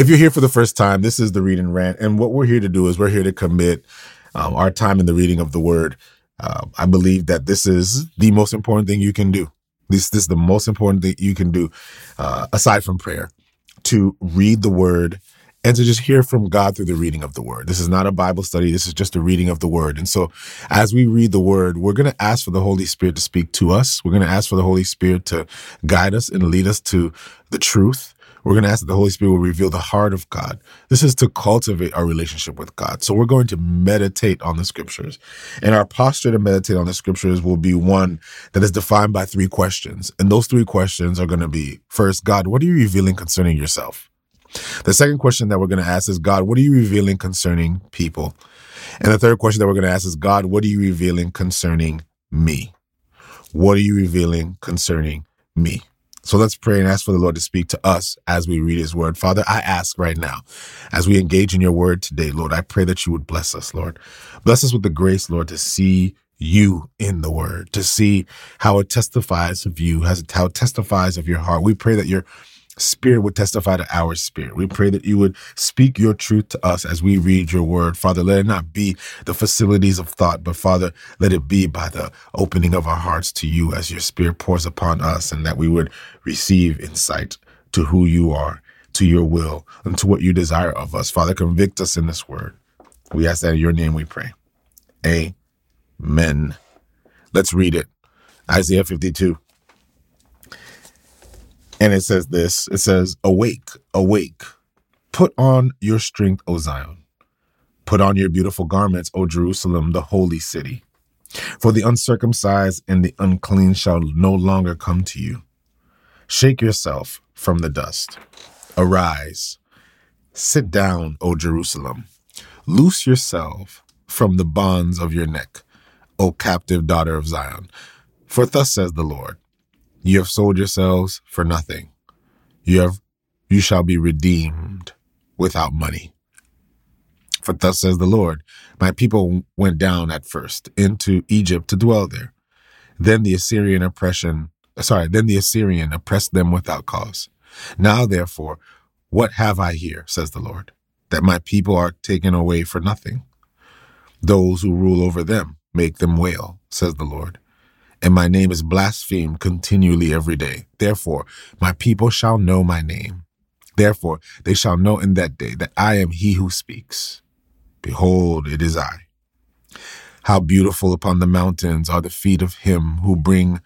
If you're here for the first time, this is the Read and Rant. And what we're here to do is we're here to commit um, our time in the reading of the word. Uh, I believe that this is the most important thing you can do. This, this is the most important thing you can do, uh, aside from prayer, to read the word and to just hear from God through the reading of the word. This is not a Bible study. This is just a reading of the word. And so as we read the word, we're going to ask for the Holy Spirit to speak to us. We're going to ask for the Holy Spirit to guide us and lead us to the truth. We're going to ask that the Holy Spirit will reveal the heart of God. This is to cultivate our relationship with God. So we're going to meditate on the scriptures. And our posture to meditate on the scriptures will be one that is defined by three questions. And those three questions are going to be first, God, what are you revealing concerning yourself? The second question that we're going to ask is, God, what are you revealing concerning people? And the third question that we're going to ask is, God, what are you revealing concerning me? What are you revealing concerning me? So let's pray and ask for the Lord to speak to us as we read his word. Father, I ask right now, as we engage in your word today, Lord, I pray that you would bless us, Lord. Bless us with the grace, Lord, to see you in the word, to see how it testifies of you, how it testifies of your heart. We pray that your spirit would testify to our spirit. We pray that you would speak your truth to us as we read your word. Father, let it not be the facilities of thought, but Father, let it be by the opening of our hearts to you as your spirit pours upon us and that we would receive insight to who you are, to your will, and to what you desire of us. Father, convict us in this word. We ask that in your name we pray. Amen. Let's read it. Isaiah 52. And it says this it says, Awake, awake, put on your strength, O Zion. Put on your beautiful garments, O Jerusalem, the holy city. For the uncircumcised and the unclean shall no longer come to you. Shake yourself from the dust. Arise. Sit down, O Jerusalem. Loose yourself from the bonds of your neck, O captive daughter of Zion. For thus says the Lord you have sold yourselves for nothing. You have, you shall be redeemed without money. For thus says the Lord, my people went down at first into Egypt to dwell there. Then the Assyrian oppression, sorry, then the Assyrian oppressed them without cause. Now therefore, what have I here, says the Lord, that my people are taken away for nothing? Those who rule over them make them wail, says the Lord and my name is blasphemed continually every day. Therefore, my people shall know my name. Therefore, they shall know in that day that I am he who speaks. Behold, it is I. How beautiful upon the mountains are the feet of him who bring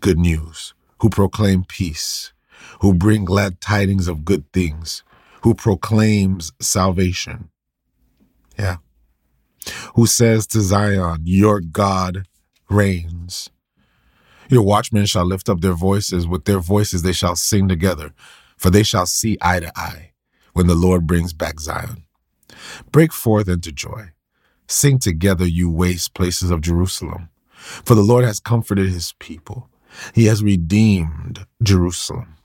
good news, who proclaim peace, who bring glad tidings of good things, who proclaims salvation. Yeah. Who says to Zion, Your God reigns. Your watchmen shall lift up their voices. With their voices they shall sing together, for they shall see eye to eye when the Lord brings back Zion. Break forth into joy. Sing together, you waste places of Jerusalem. For the Lord has comforted his people. He has redeemed Jerusalem.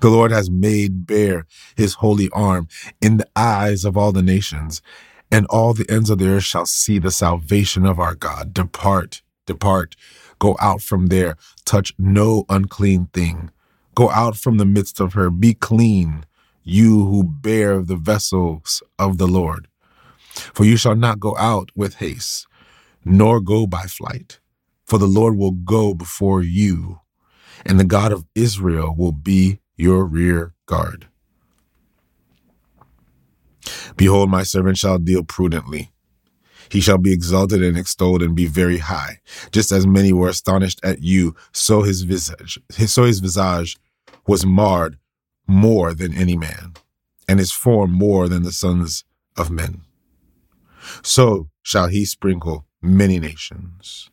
The Lord has made bare his holy arm in the eyes of all the nations, and all the ends of the earth shall see the salvation of our God. Depart, depart Go out from there, touch no unclean thing. Go out from the midst of her, be clean, you who bear the vessels of the Lord. For you shall not go out with haste, nor go by flight. For the Lord will go before you, and the God of Israel will be your rear guard. Behold, my servant shall deal prudently. He shall be exalted and extolled and be very high. Just as many were astonished at you, so his visage, so his visage was marred more than any man, and his form more than the sons of men. So shall he sprinkle many nations.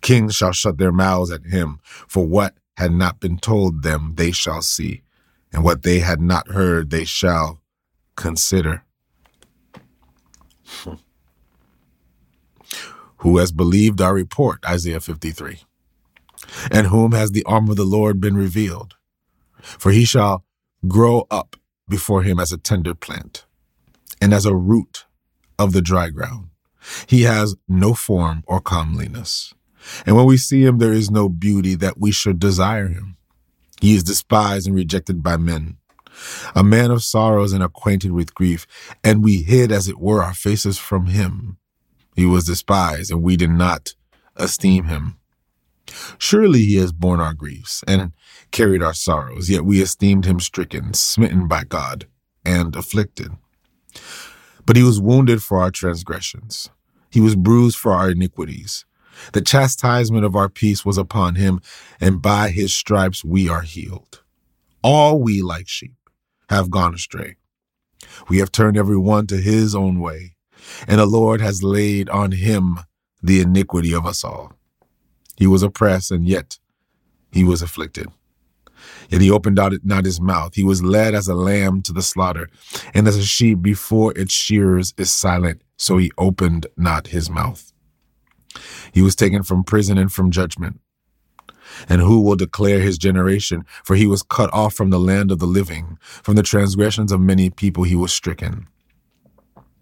Kings shall shut their mouths at him, for what had not been told them they shall see, and what they had not heard they shall consider. Who has believed our report, Isaiah 53, and whom has the arm of the Lord been revealed. For he shall grow up before him as a tender plant, and as a root of the dry ground. He has no form or comeliness. And when we see him, there is no beauty that we should desire him. He is despised and rejected by men, a man of sorrows and acquainted with grief, and we hid, as it were, our faces from him. He was despised, and we did not esteem him. Surely he has borne our griefs and carried our sorrows, yet we esteemed him stricken, smitten by God, and afflicted. But he was wounded for our transgressions, he was bruised for our iniquities. The chastisement of our peace was upon him, and by his stripes we are healed. All we, like sheep, have gone astray. We have turned every one to his own way, and the Lord has laid on him the iniquity of us all. He was oppressed, and yet he was afflicted. Yet he opened not his mouth. He was led as a lamb to the slaughter, and as a sheep before its shearers is silent, so he opened not his mouth. He was taken from prison and from judgment. And who will declare his generation? For he was cut off from the land of the living. From the transgressions of many people he was stricken.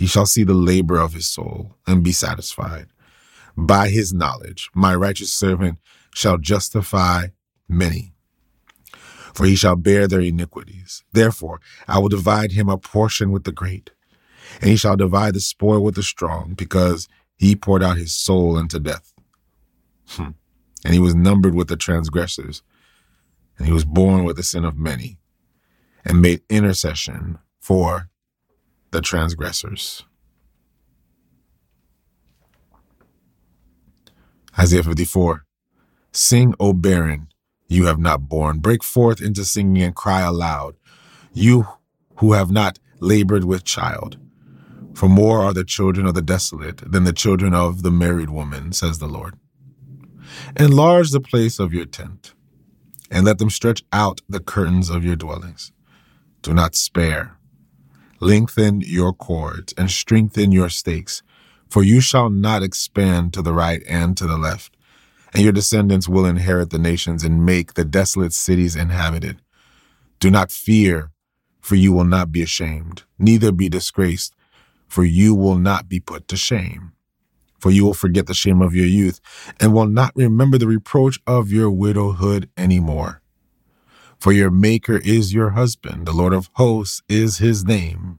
He shall see the labor of his soul and be satisfied. By his knowledge, my righteous servant shall justify many, for he shall bear their iniquities. Therefore, I will divide him a portion with the great, and he shall divide the spoil with the strong, because he poured out his soul unto death. Hmm. And he was numbered with the transgressors, and he was born with the sin of many, and made intercession for the transgressors. Isaiah 54 Sing, O barren, you have not borne. Break forth into singing and cry aloud, you who have not labored with child. For more are the children of the desolate than the children of the married woman, says the Lord. Enlarge the place of your tent, and let them stretch out the curtains of your dwellings. Do not spare Lengthen your cords and strengthen your stakes, for you shall not expand to the right and to the left. And your descendants will inherit the nations and make the desolate cities inhabited. Do not fear, for you will not be ashamed, neither be disgraced, for you will not be put to shame. For you will forget the shame of your youth, and will not remember the reproach of your widowhood any more. For your Maker is your husband, the Lord of hosts is his name.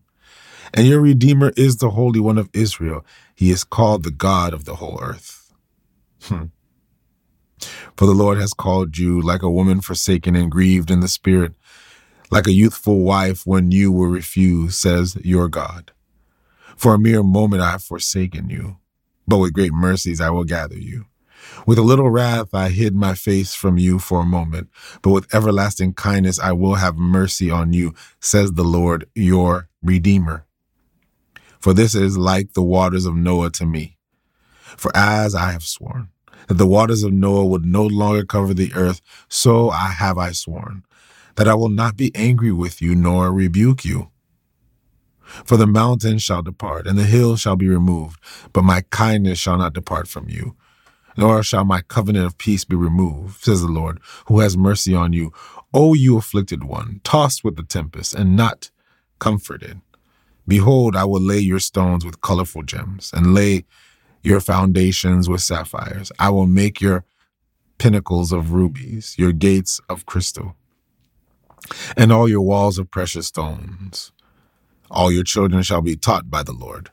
And your Redeemer is the Holy One of Israel. He is called the God of the whole earth. Hmm. For the Lord has called you like a woman forsaken and grieved in the spirit, like a youthful wife when you were refused, says your God. For a mere moment I have forsaken you, but with great mercies I will gather you. With a little wrath I hid my face from you for a moment, but with everlasting kindness I will have mercy on you, says the Lord, your Redeemer. For this is like the waters of Noah to me. For as I have sworn that the waters of Noah would no longer cover the earth, so I have I sworn that I will not be angry with you nor rebuke you. For the mountains shall depart and the hills shall be removed, but my kindness shall not depart from you nor shall my covenant of peace be removed, says the Lord, who has mercy on you. O you afflicted one, tossed with the tempest, and not comforted. Behold, I will lay your stones with colorful gems, and lay your foundations with sapphires. I will make your pinnacles of rubies, your gates of crystal, and all your walls of precious stones. All your children shall be taught by the Lord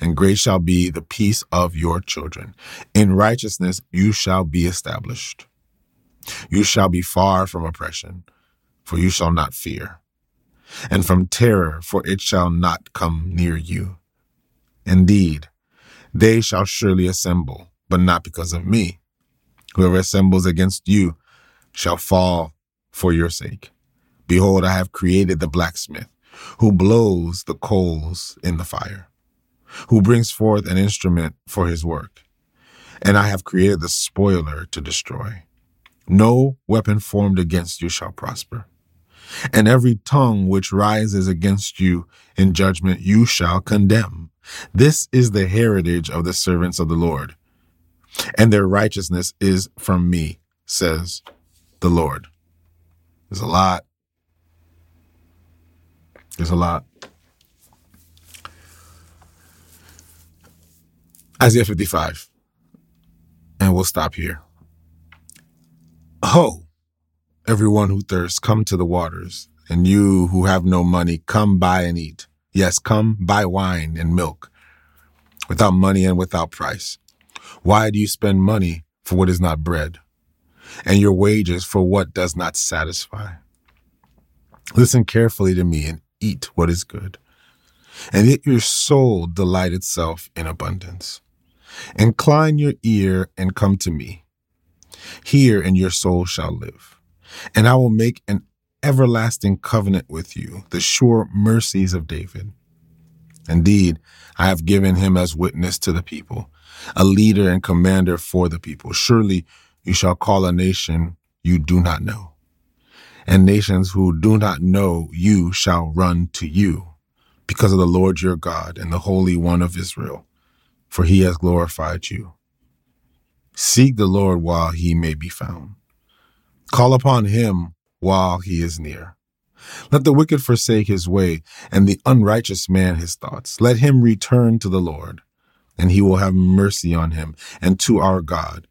and great shall be the peace of your children. In righteousness you shall be established. You shall be far from oppression, for you shall not fear, and from terror, for it shall not come near you. Indeed, they shall surely assemble, but not because of me. Whoever assembles against you shall fall for your sake. Behold, I have created the blacksmith, who blows the coals in the fire who brings forth an instrument for his work. And I have created the spoiler to destroy. No weapon formed against you shall prosper. and every tongue which rises against you in judgment you shall condemn. This is the heritage of the servants of the Lord, and their righteousness is from me, says the Lord. There's a lot. There's a lot. Isaiah 55. And we'll stop here. Ho, everyone who thirsts, come to the waters. And you who have no money, come buy and eat. Yes, come buy wine and milk without money and without price. Why do you spend money for what is not bread and your wages for what does not satisfy? Listen carefully to me and eat what is good, and let your soul delight itself in abundance. Incline your ear and come to me. Hear, and your soul shall live. And I will make an everlasting covenant with you, the sure mercies of David. Indeed, I have given him as witness to the people, a leader and commander for the people. Surely you shall call a nation you do not know, and nations who do not know you shall run to you because of the Lord your God and the Holy One of Israel for he has glorified you. Seek the Lord while he may be found. Call upon him while he is near. Let the wicked forsake his way, and the unrighteous man his thoughts. Let him return to the Lord, and he will have mercy on him, and to our God,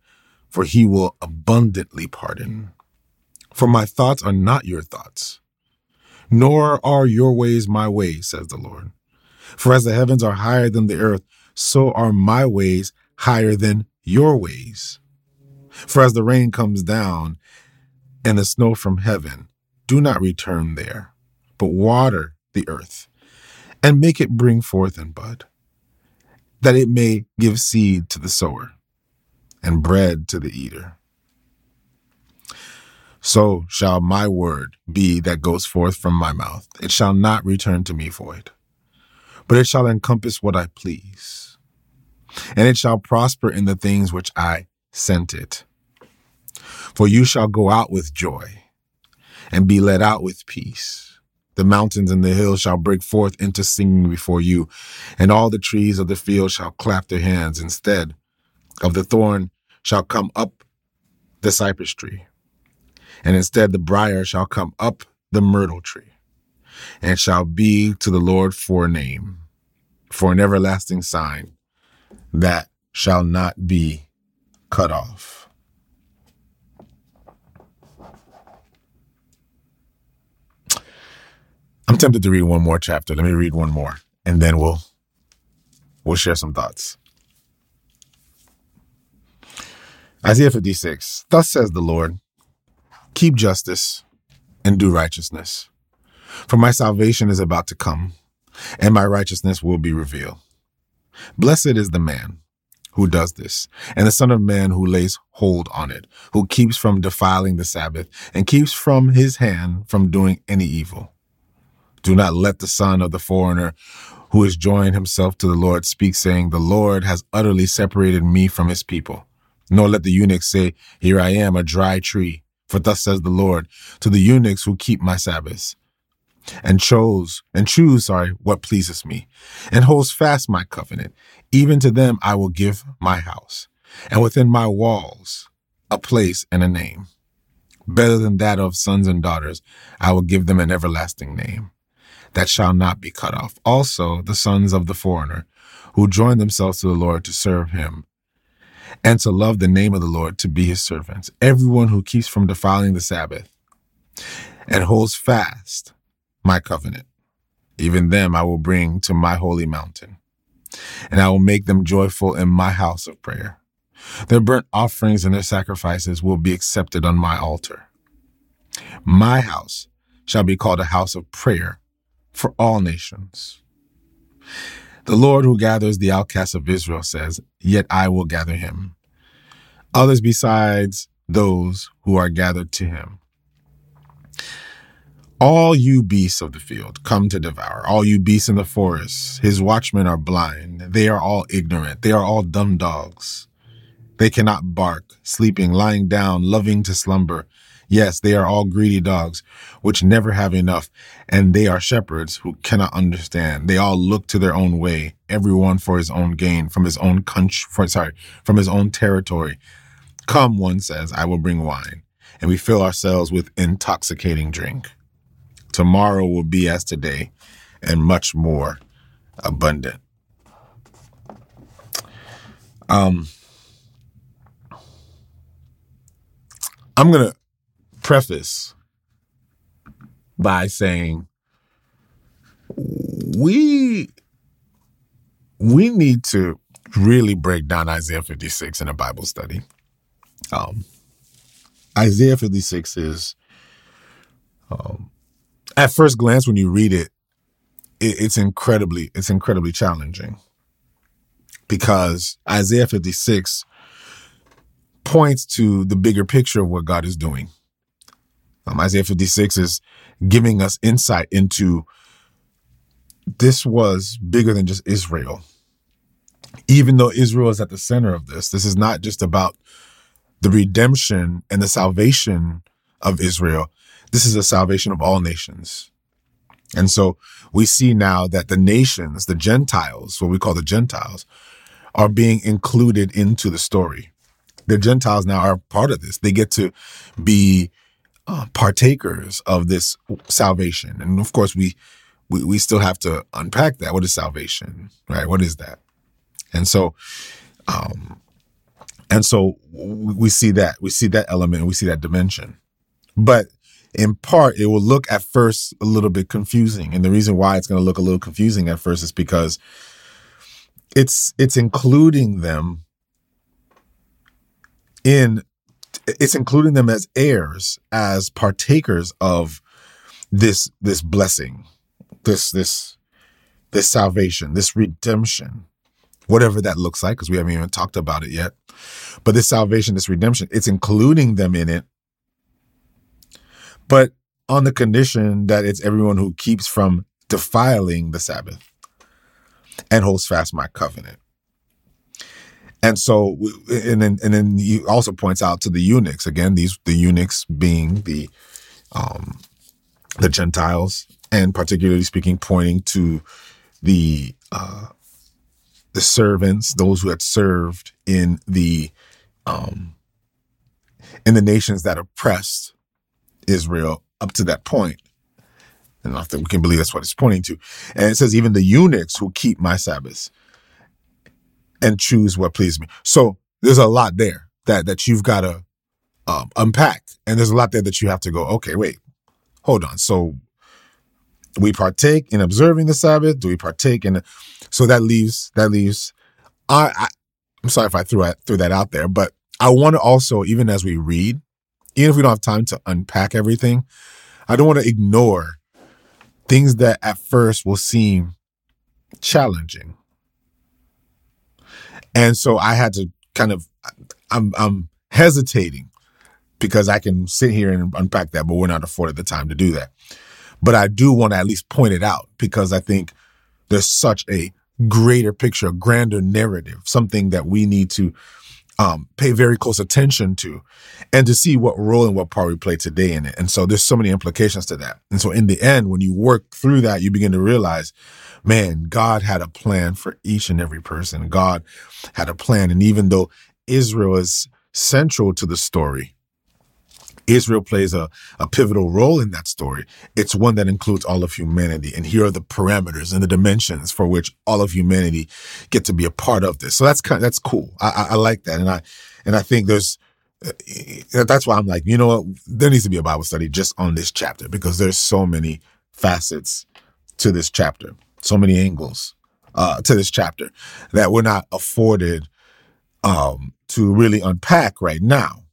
for he will abundantly pardon. For my thoughts are not your thoughts, nor are your ways my ways, says the Lord. For as the heavens are higher than the earth, so are my ways higher than your ways. For as the rain comes down and the snow from heaven, do not return there, but water the earth and make it bring forth and bud, that it may give seed to the sower and bread to the eater. So shall my word be that goes forth from my mouth. It shall not return to me void, but it shall encompass what I please and it shall prosper in the things which I sent it. For you shall go out with joy and be led out with peace. The mountains and the hills shall break forth into singing before you, and all the trees of the field shall clap their hands. Instead of the thorn shall come up the cypress tree, and instead the brier shall come up the myrtle tree, and shall be to the Lord for a name, for an everlasting sign that shall not be cut off. I'm tempted to read one more chapter. Let me read one more and then we'll we'll share some thoughts. Isaiah 56. Thus says the Lord, keep justice and do righteousness. For my salvation is about to come, and my righteousness will be revealed. Blessed is the man who does this, and the Son of Man who lays hold on it, who keeps from defiling the Sabbath, and keeps from his hand from doing any evil. Do not let the son of the foreigner who has joined himself to the Lord speak, saying, The Lord has utterly separated me from his people. Nor let the eunuch say, Here I am, a dry tree. For thus says the Lord to the eunuchs who keep my Sabbaths and chose and choose, sorry, what pleases me, and holds fast my covenant. Even to them I will give my house, and within my walls a place and a name. Better than that of sons and daughters, I will give them an everlasting name that shall not be cut off. Also, the sons of the foreigner who join themselves to the Lord to serve him and to love the name of the Lord to be his servants. Everyone who keeps from defiling the Sabbath and holds fast my covenant. Even them I will bring to my holy mountain, and I will make them joyful in my house of prayer. Their burnt offerings and their sacrifices will be accepted on my altar. My house shall be called a house of prayer for all nations. The Lord who gathers the outcasts of Israel says, Yet I will gather him. Others besides those who are gathered to him. All you beasts of the field come to devour, all you beasts in the forest. His watchmen are blind. They are all ignorant. They are all dumb dogs. They cannot bark, sleeping, lying down, loving to slumber. Yes, they are all greedy dogs, which never have enough, and they are shepherds who cannot understand. They all look to their own way, everyone for his own gain, from his own country, for, sorry, from his own territory. Come, one says, I will bring wine, and we fill ourselves with intoxicating drink. Tomorrow will be as today, and much more abundant. Um, I'm gonna preface by saying we we need to really break down Isaiah 56 in a Bible study. Um, Isaiah 56 is, um, at first glance, when you read it, it, it's incredibly it's incredibly challenging because Isaiah 56 points to the bigger picture of what God is doing. Um, Isaiah 56 is giving us insight into this was bigger than just Israel. Even though Israel is at the center of this, this is not just about the redemption and the salvation of Israel. This is a salvation of all nations. And so we see now that the nations, the Gentiles, what we call the Gentiles, are being included into the story. The Gentiles now are part of this. They get to be uh, partakers of this salvation. And of course, we, we we still have to unpack that. What is salvation, right? What is that? And so, um, and so we see that we see that element, and we see that dimension. But in part, it will look at first a little bit confusing, and the reason why it's going to look a little confusing at first is because it's it's including them in it's including them as heirs, as partakers of this this blessing, this this this salvation, this redemption, whatever that looks like, because we haven't even talked about it yet. But this salvation, this redemption, it's including them in it, but on the condition that it's everyone who keeps from defiling the Sabbath and holds fast my covenant. And so, and then, and then he also points out to the eunuchs again. These the eunuchs being the, um, the Gentiles, and particularly speaking, pointing to the uh, the servants, those who had served in the um, in the nations that oppressed Israel up to that point. And I think we can believe that's what it's pointing to. And it says, even the eunuchs who keep my Sabbaths and choose what pleases me. So there's a lot there that that you've got to um, unpack, and there's a lot there that you have to go. Okay, wait, hold on. So we partake in observing the Sabbath. Do we partake in? So that leaves that leaves. I, I I'm sorry if I threw threw that out there, but I want to also, even as we read, even if we don't have time to unpack everything, I don't want to ignore things that at first will seem challenging and so I had to kind of, I'm, I'm hesitating because I can sit here and unpack that, but we're not afforded the time to do that. But I do want to at least point it out because I think there's such a greater picture, a grander narrative, something that we need to um, pay very close attention to and to see what role and what part we play today in it. And so there's so many implications to that. And so in the end, when you work through that, you begin to realize, man, God had a plan for each and every person. God had a plan. And even though Israel is central to the story, Israel plays a, a pivotal role in that story. It's one that includes all of humanity. And here are the parameters and the dimensions for which all of humanity get to be a part of this. So that's kind of, that's cool. I, I, I like that. And I, and I think there's, uh, that's why I'm like, you know what? There needs to be a Bible study just on this chapter because there's so many facets to this chapter, so many angles uh, to this chapter that we're not afforded um, to really unpack right now.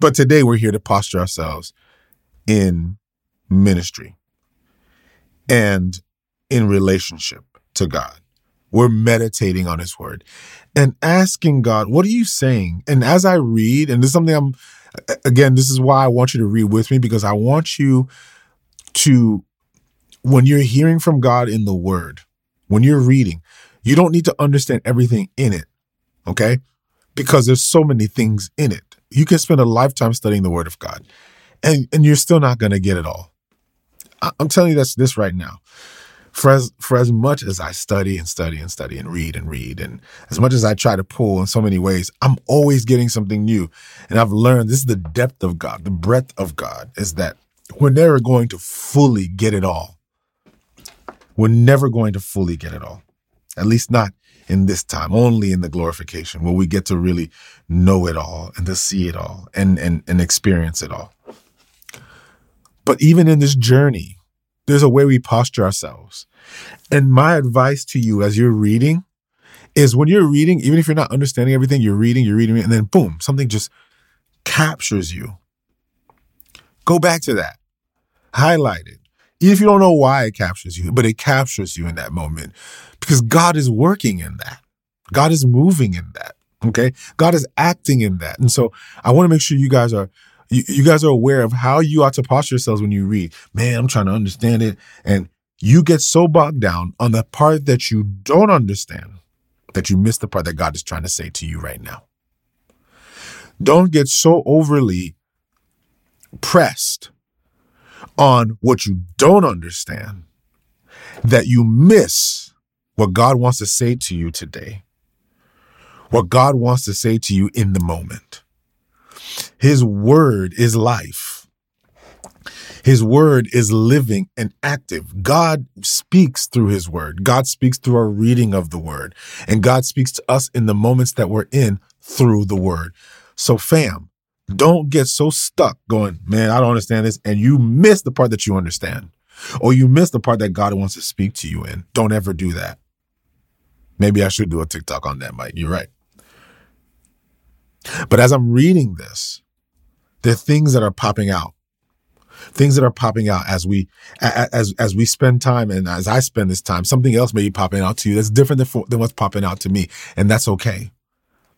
But today we're here to posture ourselves in ministry and in relationship to God. We're meditating on His Word and asking God, what are you saying? And as I read, and this is something I'm, again, this is why I want you to read with me because I want you to, when you're hearing from God in the Word, when you're reading, you don't need to understand everything in it, okay? Because there's so many things in it you can spend a lifetime studying the Word of God, and and you're still not going to get it all. I, I'm telling you that's this right now. For as for as much as I study and study and study and read and read, and as much as I try to pull in so many ways, I'm always getting something new. And I've learned this is the depth of God, the breadth of God, is that we're never going to fully get it all. We're never going to fully get it all. At least not in this time, only in the glorification, where we get to really know it all and to see it all and, and, and experience it all. But even in this journey, there's a way we posture ourselves. And my advice to you as you're reading is when you're reading, even if you're not understanding everything, you're reading, you're reading, and then boom, something just captures you. Go back to that. Highlight it. If you don't know why it captures you, but it captures you in that moment because God is working in that. God is moving in that. Okay. God is acting in that. And so I want to make sure you guys are you, you guys are aware of how you ought to posture yourselves when you read. Man, I'm trying to understand it. And you get so bogged down on the part that you don't understand that you miss the part that God is trying to say to you right now. Don't get so overly pressed on what you don't understand that you miss what God wants to say to you today, what God wants to say to you in the moment. His word is life. His word is living and active. God speaks through his word. God speaks through our reading of the word. And God speaks to us in the moments that we're in through the word. So, fam, don't get so stuck going, man, I don't understand this. And you miss the part that you understand, or you miss the part that God wants to speak to you in. Don't ever do that. Maybe I should do a TikTok on that, Mike. You're right. But as I'm reading this, there are things that are popping out. Things that are popping out as we as as we spend time and as I spend this time, something else may be popping out to you that's different than, than what's popping out to me, and that's okay,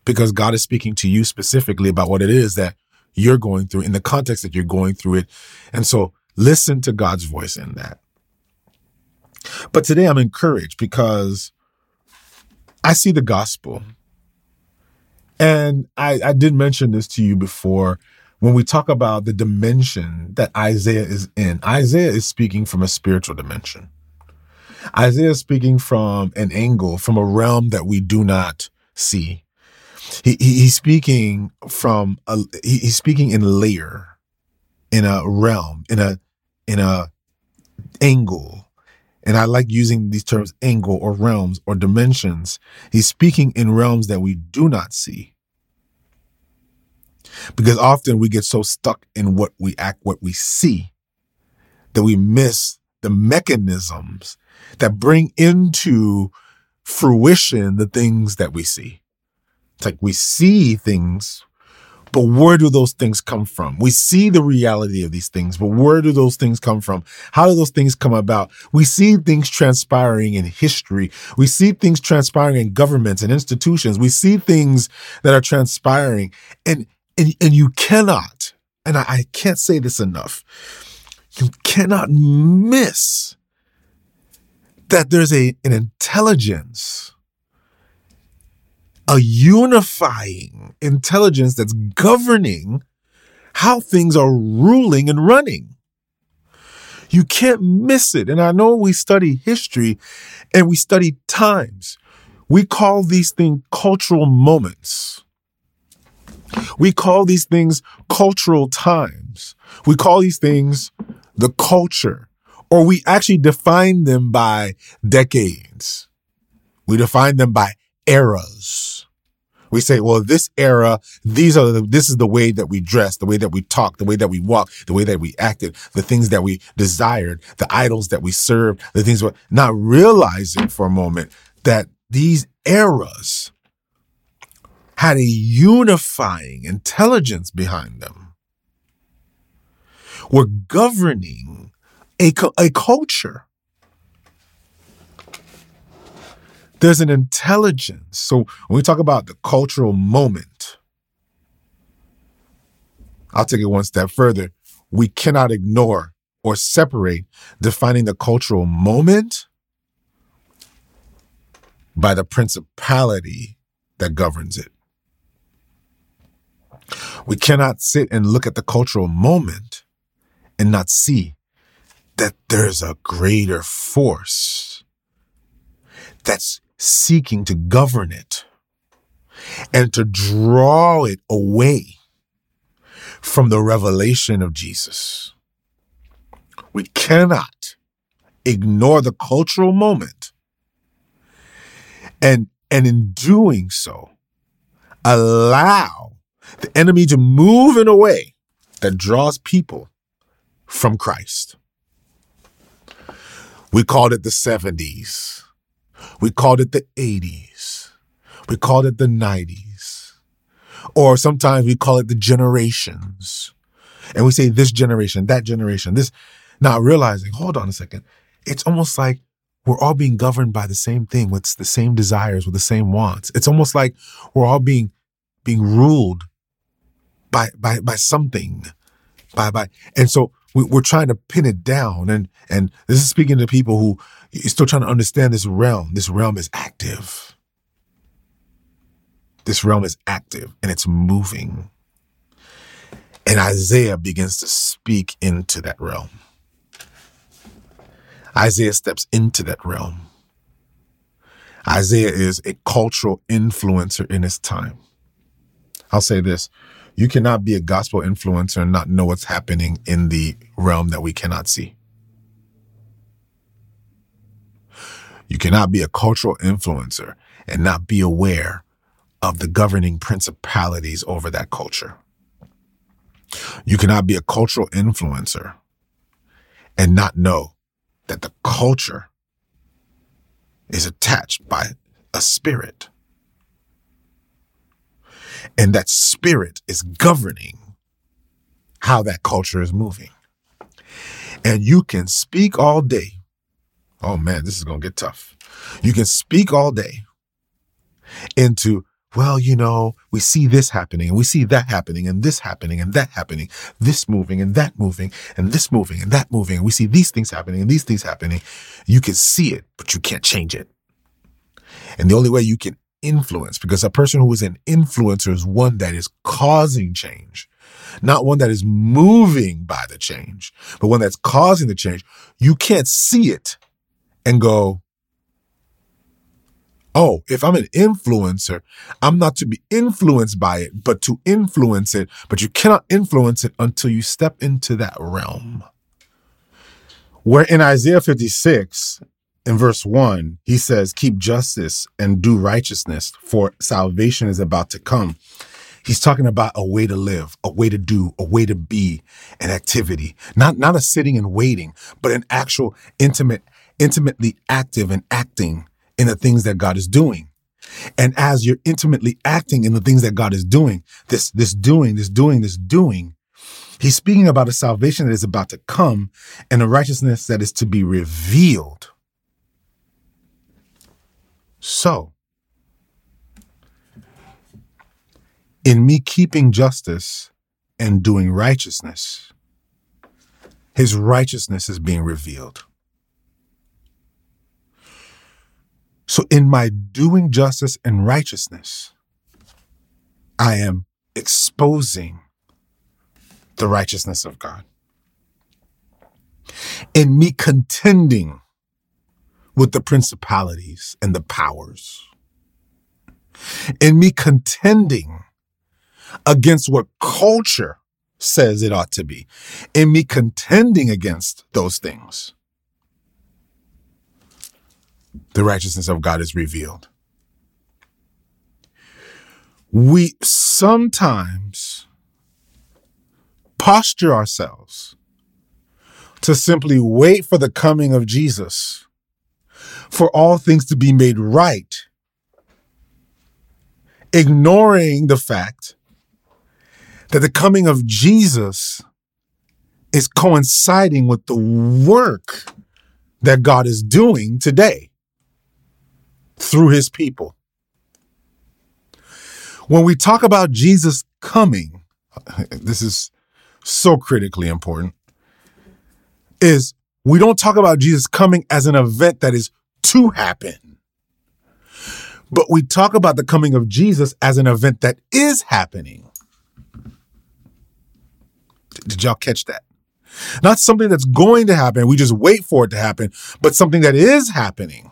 because God is speaking to you specifically about what it is that you're going through in the context that you're going through it, and so listen to God's voice in that. But today I'm encouraged because I see the gospel and I, I did mention this to you before when we talk about the dimension that Isaiah is in. Isaiah is speaking from a spiritual dimension. Isaiah is speaking from an angle, from a realm that we do not see. He, he he's speaking from a he, he's speaking in layer, in a realm, in a in a angle. And I like using these terms angle or realms or dimensions. He's speaking in realms that we do not see because often we get so stuck in what we act, what we see, that we miss the mechanisms that bring into fruition the things that we see. It's like we see things, but where do those things come from? We see the reality of these things, but where do those things come from? How do those things come about? We see things transpiring in history. We see things transpiring in governments and institutions. We see things that are transpiring. And and, and you cannot, and I, I can't say this enough, you cannot miss that there's a, an intelligence, a unifying intelligence that's governing how things are ruling and running. You can't miss it. And I know we study history and we study times. We call these things cultural moments. We call these things cultural times. We call these things the culture, or we actually define them by decades. We define them by eras. We say, well, this era, these are the, this is the way that we dress, the way that we talk, the way that we walk, the way that we acted, the things that we desired, the idols that we served, the things we're not realizing for a moment that these eras had a unifying intelligence behind them, were governing a, a culture. There's an intelligence. So when we talk about the cultural moment, I'll take it one step further. We cannot ignore or separate defining the cultural moment by the principality that governs it. We cannot sit and look at the cultural moment and not see that there's a greater force that's seeking to govern it and to draw it away from the revelation of Jesus. We cannot ignore the cultural moment and and in doing so allow the enemy to move in a way that draws people from Christ. We called it the 70s. We called it the 80s. We called it the 90s. Or sometimes we call it the generations. And we say this generation, that generation, this, not realizing, hold on a second. It's almost like we're all being governed by the same thing with the same desires, with the same wants. It's almost like we're all being being ruled by by by something, by by, and so we, are trying to pin it down. And and this is speaking to people who are still trying to understand this realm. This realm is active. This realm is active and it's moving. And Isaiah begins to speak into that realm. Isaiah steps into that realm. Isaiah is a cultural influencer in his time. I'll say this you cannot be a gospel influencer and not know what's happening in the realm that we cannot see. You cannot be a cultural influencer and not be aware of the governing principalities over that culture. You cannot be a cultural influencer and not know that the culture is attached by a spirit. And that spirit is governing how that culture is moving. And you can speak all day. Oh man, this is going to get tough. You can speak all day into well, you know, we see this happening and we see that happening and this happening and that happening, this moving and that moving and this moving and that moving. And we see these things happening and these things happening. You can see it, but you can't change it. And the only way you can influence, because a person who is an influencer is one that is causing change, not one that is moving by the change, but one that's causing the change. You can't see it and go, Oh, if I'm an influencer, I'm not to be influenced by it, but to influence it. But you cannot influence it until you step into that realm. Where in Isaiah 56, in verse 1, he says, Keep justice and do righteousness, for salvation is about to come. He's talking about a way to live, a way to do, a way to be, an activity. Not, not a sitting and waiting, but an actual intimate, intimately active and acting in the things that God is doing. And as you're intimately acting in the things that God is doing, this, this doing, this doing, this doing, he's speaking about a salvation that is about to come and a righteousness that is to be revealed. So, in me keeping justice and doing righteousness, his righteousness is being revealed. So, in my doing justice and righteousness, I am exposing the righteousness of God. In me contending with the principalities and the powers, in me contending against what culture says it ought to be, in me contending against those things, the righteousness of God is revealed. We sometimes posture ourselves to simply wait for the coming of Jesus, for all things to be made right, ignoring the fact that the coming of Jesus is coinciding with the work that God is doing today through his people. When we talk about Jesus coming, this is so critically important, is we don't talk about Jesus coming as an event that is to happen. But we talk about the coming of Jesus as an event that is happening. Did y'all catch that? Not something that's going to happen. We just wait for it to happen, but something that is happening.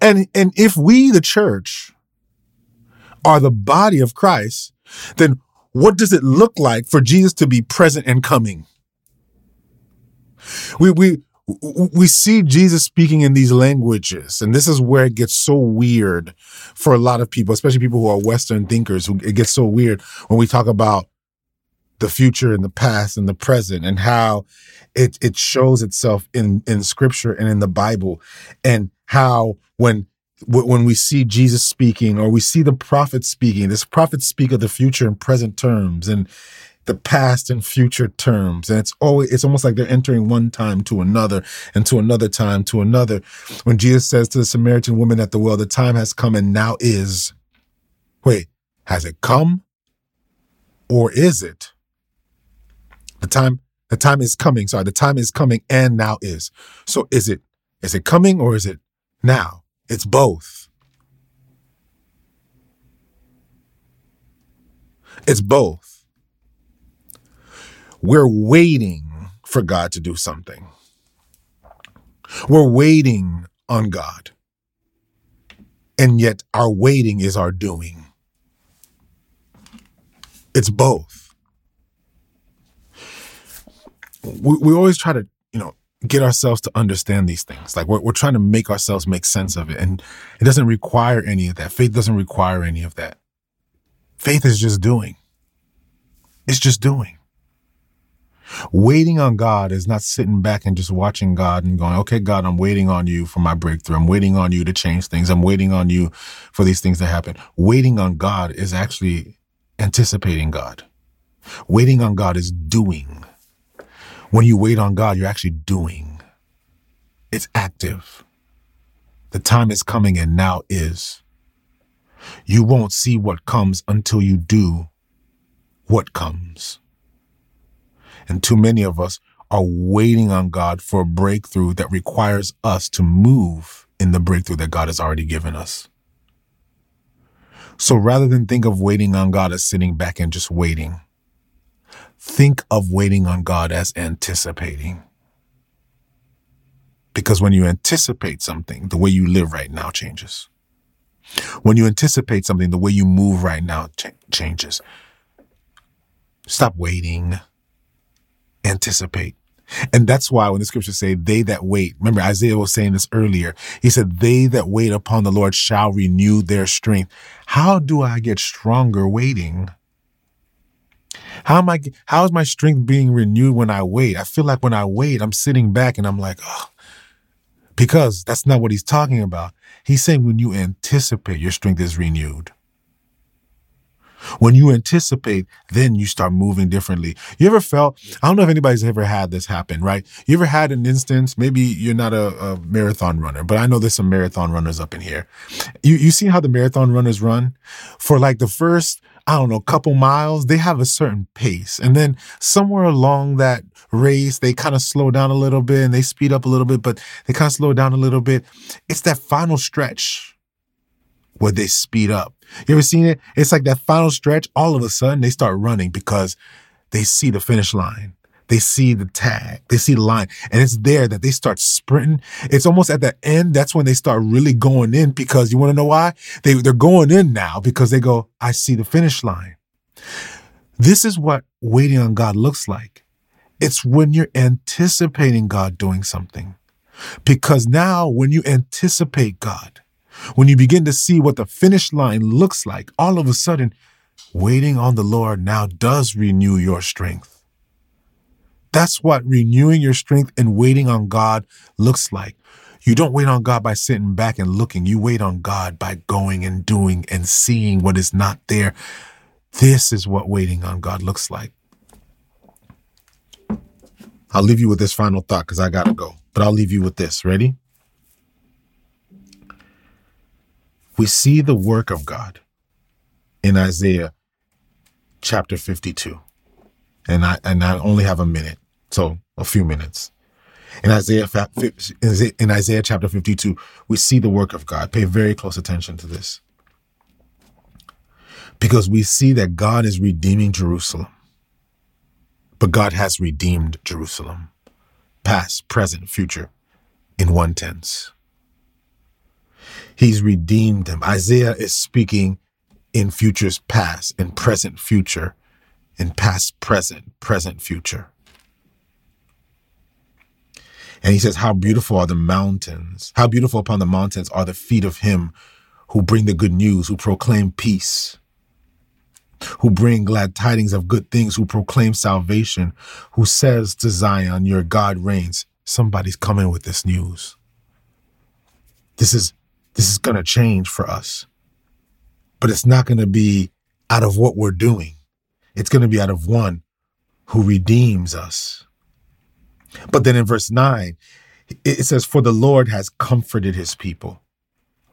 And, and if we, the church, are the body of Christ, then what does it look like for Jesus to be present and coming? We, we, we see Jesus speaking in these languages, and this is where it gets so weird for a lot of people, especially people who are Western thinkers. It gets so weird when we talk about the future and the past and the present and how it it shows itself in in scripture and in the Bible and how when when we see Jesus speaking or we see the prophets speaking, this prophets speak of the future in present terms and the past and future terms. And it's always it's almost like they're entering one time to another and to another time to another. When Jesus says to the Samaritan woman at the well, the time has come and now is. Wait, has it come? Or is it? The time, the time is coming. Sorry, the time is coming and now is. So is it, is it coming or is it now? It's both. It's both. We're waiting for God to do something. We're waiting on God. And yet our waiting is our doing. It's both. we, we always try to, you know, get ourselves to understand these things. Like we're, we're trying to make ourselves make sense of it. And it doesn't require any of that. Faith doesn't require any of that. Faith is just doing. It's just doing. Waiting on God is not sitting back and just watching God and going, okay, God, I'm waiting on you for my breakthrough. I'm waiting on you to change things. I'm waiting on you for these things to happen. Waiting on God is actually anticipating God. Waiting on God is doing. When you wait on God, you're actually doing. It's active. The time is coming and now is. You won't see what comes until you do what comes. And too many of us are waiting on God for a breakthrough that requires us to move in the breakthrough that God has already given us. So rather than think of waiting on God as sitting back and just waiting, think of waiting on God as anticipating. Because when you anticipate something, the way you live right now changes. When you anticipate something, the way you move right now ch- changes. Stop waiting. Anticipate. And that's why when the scriptures say, they that wait, remember Isaiah was saying this earlier. He said, they that wait upon the Lord shall renew their strength. How do I get stronger waiting? How am I, how is my strength being renewed when I wait? I feel like when I wait, I'm sitting back and I'm like, oh, because that's not what he's talking about. He's saying when you anticipate, your strength is renewed. When you anticipate, then you start moving differently. You ever felt, I don't know if anybody's ever had this happen, right? You ever had an instance, maybe you're not a, a marathon runner, but I know there's some marathon runners up in here. You, you see how the marathon runners run? For like the first I don't know, couple miles, they have a certain pace. And then somewhere along that race, they kind of slow down a little bit and they speed up a little bit, but they kind of slow down a little bit. It's that final stretch where they speed up. You ever seen it? It's like that final stretch, all of a sudden they start running because they see the finish line. They see the tag, they see the line, and it's there that they start sprinting. It's almost at the end, that's when they start really going in because you want to know why? They, they're going in now because they go, I see the finish line. This is what waiting on God looks like. It's when you're anticipating God doing something. Because now, when you anticipate God, when you begin to see what the finish line looks like, all of a sudden, waiting on the Lord now does renew your strength. That's what renewing your strength and waiting on God looks like. You don't wait on God by sitting back and looking. You wait on God by going and doing and seeing what is not there. This is what waiting on God looks like. I'll leave you with this final thought because I got to go, but I'll leave you with this. Ready? We see the work of God in Isaiah chapter 52. And I and I only have a minute. So a few minutes. In Isaiah, in Isaiah chapter 52, we see the work of God. Pay very close attention to this. Because we see that God is redeeming Jerusalem. But God has redeemed Jerusalem, past, present, future, in one tense. He's redeemed them. Isaiah is speaking in futures past, in present, future, in past, present, present, future. And he says, How beautiful are the mountains! How beautiful upon the mountains are the feet of him who bring the good news, who proclaim peace, who bring glad tidings of good things, who proclaim salvation, who says to Zion, Your God reigns. Somebody's coming with this news. This is this is going to change for us. But it's not going to be out of what we're doing. It's going to be out of one who redeems us. But then in verse 9, it says, For the Lord has comforted his people.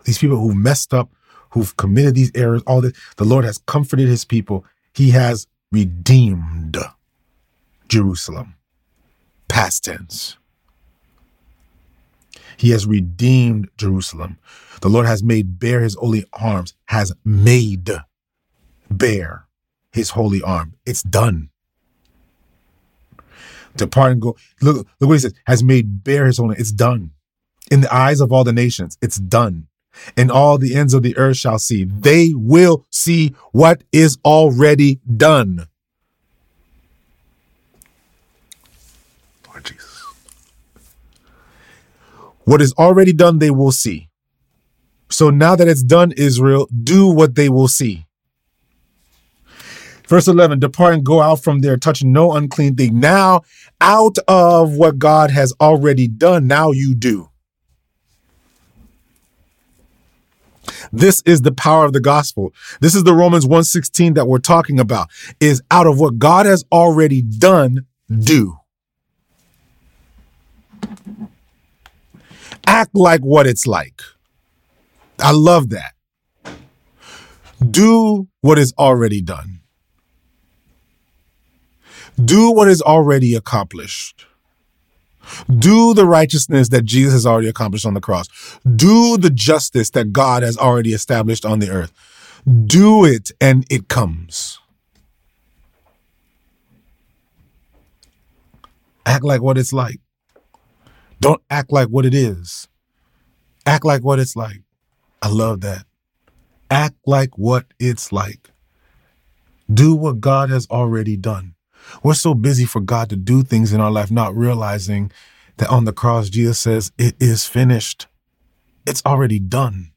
These people who messed up, who've committed these errors, all this, the Lord has comforted his people. He has redeemed Jerusalem. Past tense. He has redeemed Jerusalem. The Lord has made bare his holy arms, has made bare his holy arm. It's done. Depart and go. Look, look what he says. Has made bare his holy. It's done. In the eyes of all the nations, it's done. And all the ends of the earth shall see. They will see what is already done. Lord Jesus. What is already done, they will see. So now that it's done, Israel, do what they will see. Verse 11, depart and go out from there, touching no unclean thing. Now, out of what God has already done, now you do. This is the power of the gospel. This is the Romans 1:16 that we're talking about. Is out of what God has already done, do. Act like what it's like. I love that. Do what is already done. Do what is already accomplished. Do the righteousness that Jesus has already accomplished on the cross. Do the justice that God has already established on the earth. Do it and it comes. Act like what it's like. Don't act like what it is. Act like what it's like. I love that. Act like what it's like. Do what God has already done. We're so busy for God to do things in our life, not realizing that on the cross, Jesus says, It is finished. It's already done.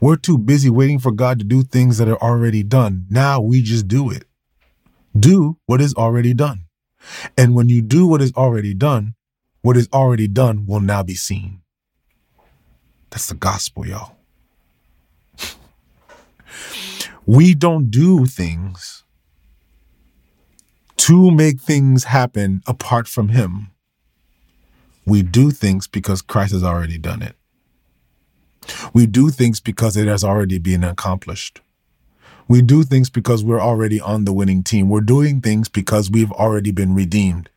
We're too busy waiting for God to do things that are already done. Now we just do it. Do what is already done. And when you do what is already done, what is already done will now be seen. That's the gospel, y'all. we don't do things to make things happen apart from Him. We do things because Christ has already done it. We do things because it has already been accomplished. We do things because we're already on the winning team. We're doing things because we've already been redeemed.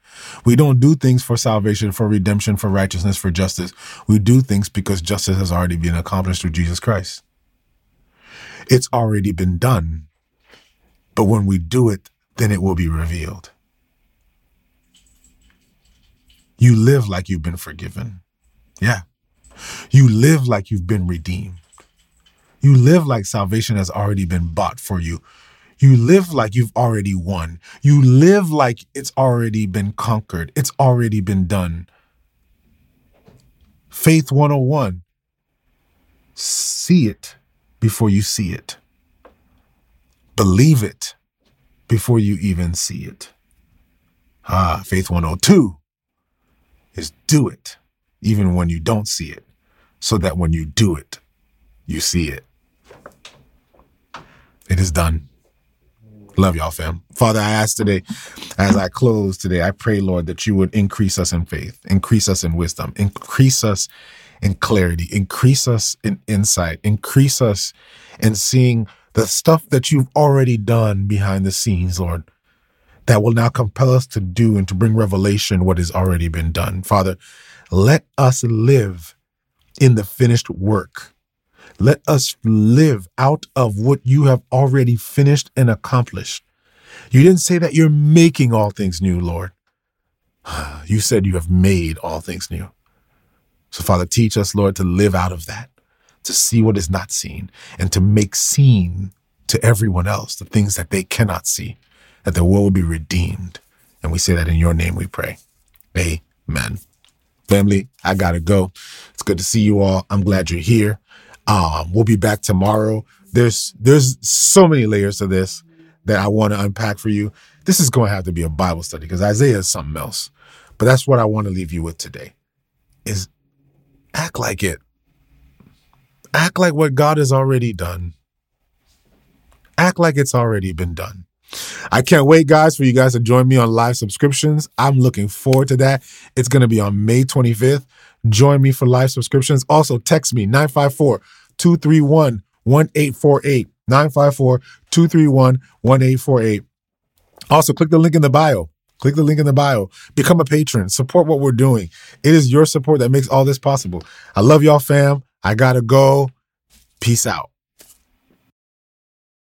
We don't do things for salvation, for redemption, for righteousness, for justice. We do things because justice has already been accomplished through Jesus Christ. It's already been done. But when we do it, then it will be revealed. You live like you've been forgiven. Yeah. You live like you've been redeemed. You live like salvation has already been bought for you. You live like you've already won. You live like it's already been conquered. It's already been done. Faith 101 see it before you see it, believe it before you even see it. Ah, Faith 102 is do it even when you don't see it, so that when you do it, you see it. It is done. Love y'all, fam. Father, I ask today, as I close today, I pray, Lord, that you would increase us in faith, increase us in wisdom, increase us in clarity, increase us in insight, increase us in seeing the stuff that you've already done behind the scenes, Lord, that will now compel us to do and to bring revelation what has already been done. Father, let us live in the finished work let us live out of what you have already finished and accomplished. You didn't say that you're making all things new, Lord. You said you have made all things new. So, Father, teach us, Lord, to live out of that, to see what is not seen, and to make seen to everyone else the things that they cannot see, that the world will be redeemed. And we say that in your name we pray. Amen. Family, I gotta go. It's good to see you all. I'm glad you're here. Um, we'll be back tomorrow. There's there's so many layers to this that I want to unpack for you. This is going to have to be a Bible study because Isaiah is something else. But that's what I want to leave you with today. Is act like it. Act like what God has already done. Act like it's already been done. I can't wait, guys, for you guys to join me on live subscriptions. I'm looking forward to that. It's going to be on May 25th. Join me for live subscriptions. Also, text me 954 231 1848. 954 231 1848. Also, click the link in the bio. Click the link in the bio. Become a patron. Support what we're doing. It is your support that makes all this possible. I love y'all, fam. I gotta go. Peace out.